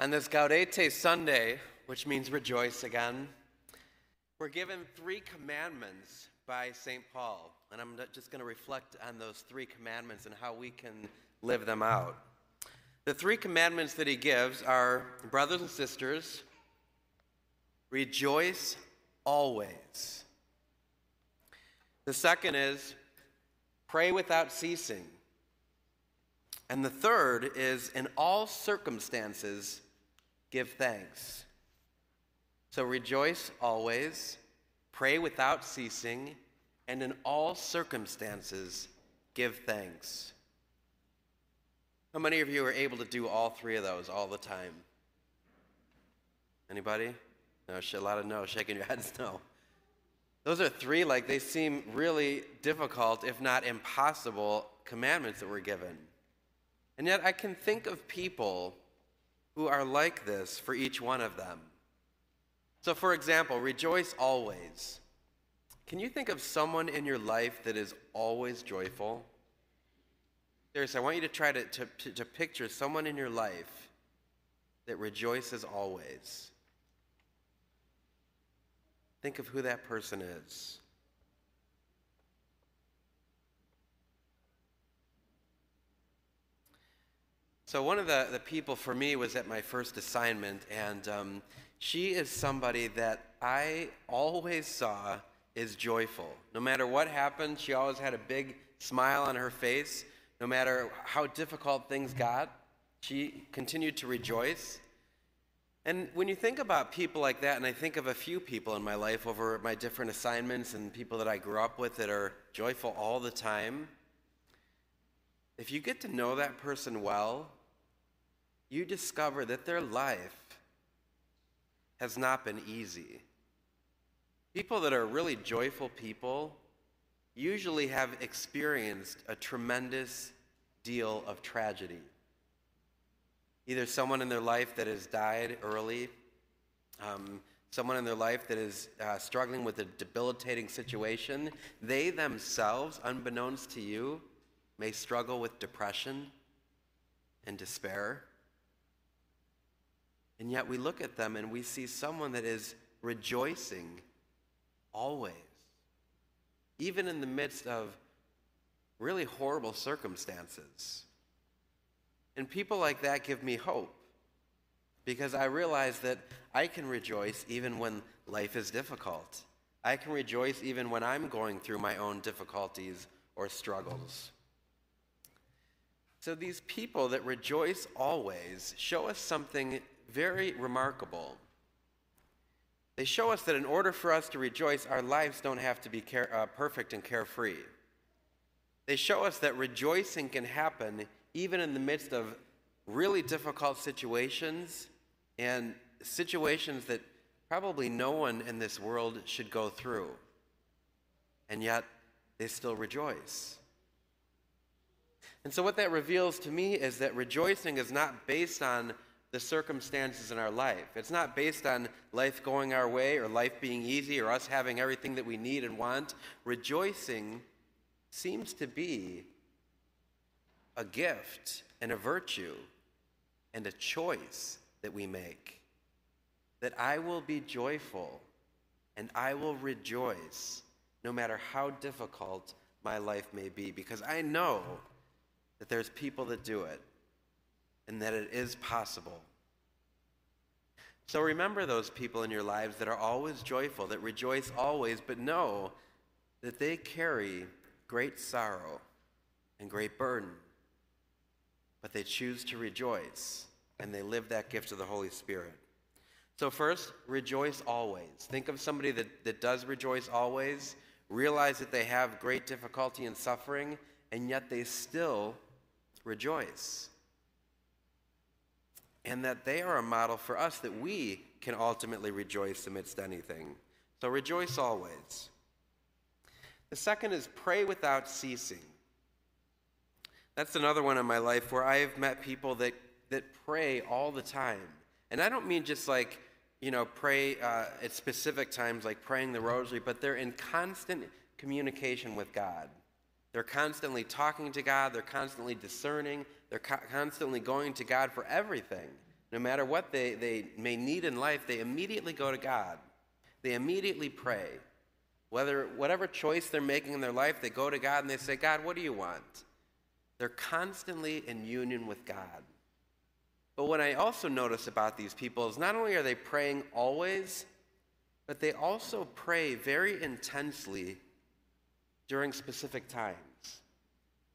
On this Gaudete Sunday, which means rejoice again, we're given three commandments by St. Paul. And I'm just going to reflect on those three commandments and how we can live them out. The three commandments that he gives are brothers and sisters, rejoice always. The second is pray without ceasing. And the third is in all circumstances, give thanks. So rejoice always, pray without ceasing, and in all circumstances, give thanks. How many of you are able to do all three of those all the time? Anybody? No, a lot of no, shaking your heads no. Those are three, like, they seem really difficult, if not impossible, commandments that we're given. And yet, I can think of people who are like this for each one of them. So, for example, rejoice always. Can you think of someone in your life that is always joyful? Seriously, I want you to try to, to, to picture someone in your life that rejoices always. Think of who that person is. So, one of the, the people for me was at my first assignment, and um, she is somebody that I always saw is joyful. No matter what happened, she always had a big smile on her face. No matter how difficult things got, she continued to rejoice. And when you think about people like that, and I think of a few people in my life over my different assignments and people that I grew up with that are joyful all the time, if you get to know that person well, you discover that their life has not been easy. People that are really joyful people usually have experienced a tremendous deal of tragedy. Either someone in their life that has died early, um, someone in their life that is uh, struggling with a debilitating situation, they themselves, unbeknownst to you, may struggle with depression and despair. And yet we look at them and we see someone that is rejoicing always, even in the midst of really horrible circumstances. And people like that give me hope because I realize that I can rejoice even when life is difficult. I can rejoice even when I'm going through my own difficulties or struggles. So, these people that rejoice always show us something very remarkable. They show us that in order for us to rejoice, our lives don't have to be care, uh, perfect and carefree. They show us that rejoicing can happen even in the midst of really difficult situations and situations that probably no one in this world should go through. And yet, they still rejoice. And so, what that reveals to me is that rejoicing is not based on the circumstances in our life. It's not based on life going our way or life being easy or us having everything that we need and want. Rejoicing seems to be a gift and a virtue and a choice that we make. That I will be joyful and I will rejoice no matter how difficult my life may be because I know that there's people that do it and that it is possible. So remember those people in your lives that are always joyful, that rejoice always, but know that they carry great sorrow and great burden. But they choose to rejoice, and they live that gift of the Holy Spirit. So, first, rejoice always. Think of somebody that, that does rejoice always. Realize that they have great difficulty and suffering, and yet they still rejoice and that they are a model for us that we can ultimately rejoice amidst anything. So rejoice always. The second is pray without ceasing. That's another one in my life where I have met people that, that pray all the time. And I don't mean just like, you know, pray uh, at specific times, like praying the rosary, but they're in constant communication with God. They're constantly talking to God, they're constantly discerning, they're co- constantly going to God for everything. no matter what they, they may need in life, they immediately go to God. They immediately pray. Whether, whatever choice they're making in their life, they go to God and they say, God, what do you want? They're constantly in union with God. But what I also notice about these people is not only are they praying always, but they also pray very intensely during specific times.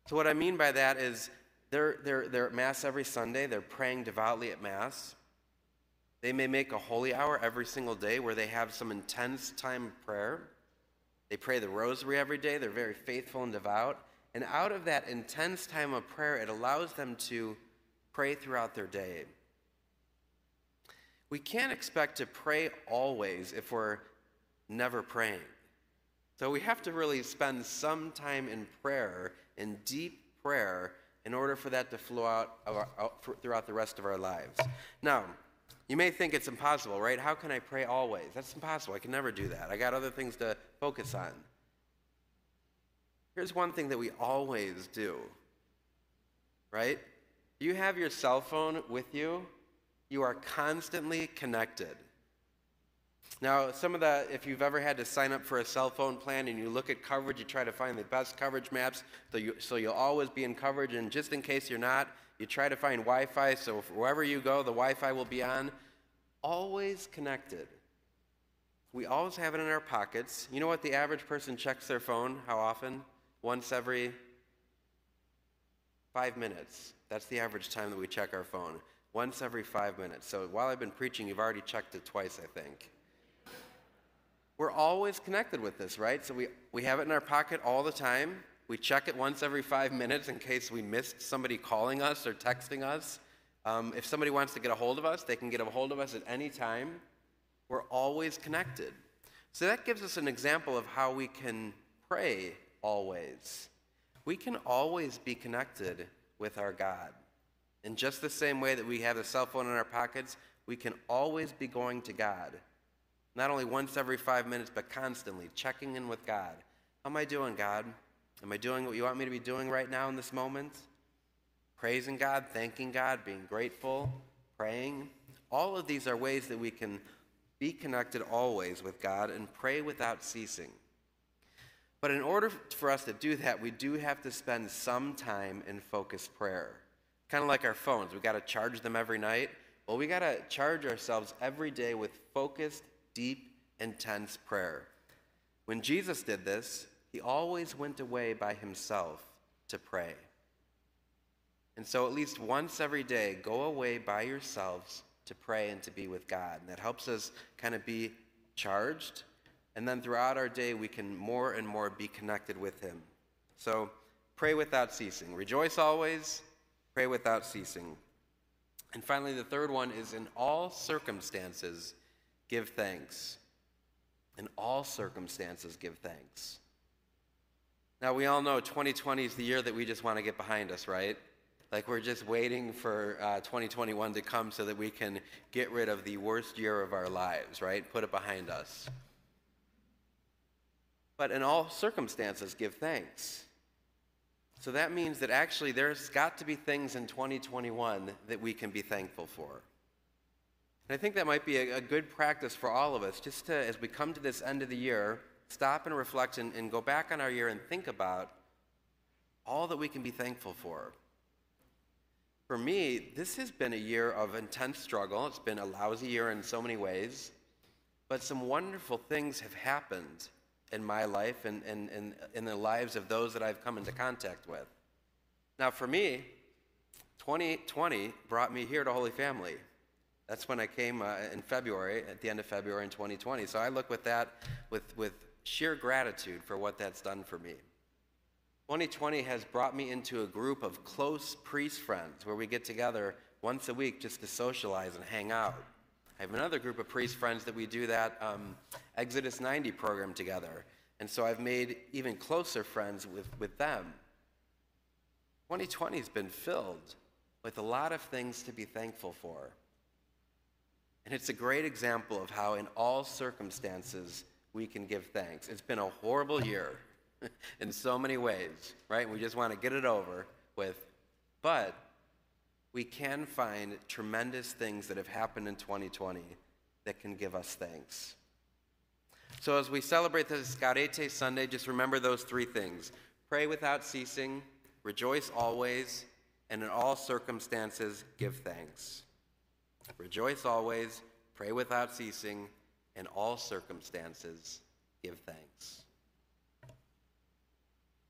So, what I mean by that is they're, they're, they're at Mass every Sunday, they're praying devoutly at Mass. They may make a holy hour every single day where they have some intense time of prayer. They pray the rosary every day, they're very faithful and devout. And out of that intense time of prayer, it allows them to pray throughout their day. We can't expect to pray always if we're never praying. So we have to really spend some time in prayer, in deep prayer, in order for that to flow out, our, out throughout the rest of our lives. Now, you may think it's impossible, right? How can I pray always? That's impossible. I can never do that. I got other things to focus on. Here's one thing that we always do, right? You have your cell phone with you, you are constantly connected. Now, some of the, if you've ever had to sign up for a cell phone plan and you look at coverage, you try to find the best coverage maps so, you, so you'll always be in coverage. And just in case you're not, you try to find Wi Fi so wherever you go, the Wi Fi will be on. Always connected. We always have it in our pockets. You know what the average person checks their phone? How often? Once every five minutes. That's the average time that we check our phone. Once every five minutes. So while I've been preaching, you've already checked it twice, I think. We're always connected with this, right? So we, we have it in our pocket all the time. We check it once every five minutes in case we missed somebody calling us or texting us. Um, if somebody wants to get a hold of us, they can get a hold of us at any time. We're always connected. So that gives us an example of how we can pray always. We can always be connected with our God. In just the same way that we have a cell phone in our pockets, we can always be going to God. Not only once every five minutes, but constantly checking in with God. How am I doing, God? Am I doing what you want me to be doing right now in this moment? Praising God, thanking God, being grateful, praying. All of these are ways that we can be connected always with God and pray without ceasing. But in order for us to do that, we do have to spend some time in focused prayer. Kind of like our phones, we got to charge them every night. Well, we got to charge ourselves every day with focused deep, intense prayer. When Jesus did this, he always went away by himself to pray. And so, at least once every day, go away by yourselves to pray and to be with God. And that helps us kind of be charged. And then throughout our day, we can more and more be connected with Him. So, pray without ceasing. Rejoice always, pray without ceasing. And finally, the third one is in all circumstances, give thanks. In all circumstances, give thanks. Now, we all know 2020 is the year that we just want to get behind us, right? Like we're just waiting for uh, 2021 to come so that we can get rid of the worst year of our lives, right? Put it behind us. But in all circumstances, give thanks. So that means that actually there's got to be things in 2021 that we can be thankful for. And I think that might be a, a, good practice for all of us, just to, as we come to this end of the year, stop and reflect and, and go back on our year and think about all that we can be thankful for. For me, this has been a year of intense struggle. It's been a lousy year in so many ways, but some wonderful things have happened in my life and, in the lives of those that I've come into contact with. Now, for me, 2020 brought me here to Holy Family. That's when I came uh, in February, at the end of February in 2020. So I look with that with, with sheer gratitude for what that's done for me. 2020 has brought me into a group of close priest friends where we get together once a week just to socialize and hang out. I have another group of priest friends that we do that um, Exodus 90 program together. And so I've made even closer friends with, with them. 2020 has been filled with a lot of things to be thankful for. And it's a great example of how, in all circumstances, we can give thanks. It's been a horrible year in so many ways, right? We just want to get it over with. But we can find tremendous things that have happened in 2020 that can give us thanks. So, as we celebrate this Gaudete Sunday, just remember those three things pray without ceasing, rejoice always, and in all circumstances give thanks. Rejoice always, pray without ceasing, in all circumstances give thanks.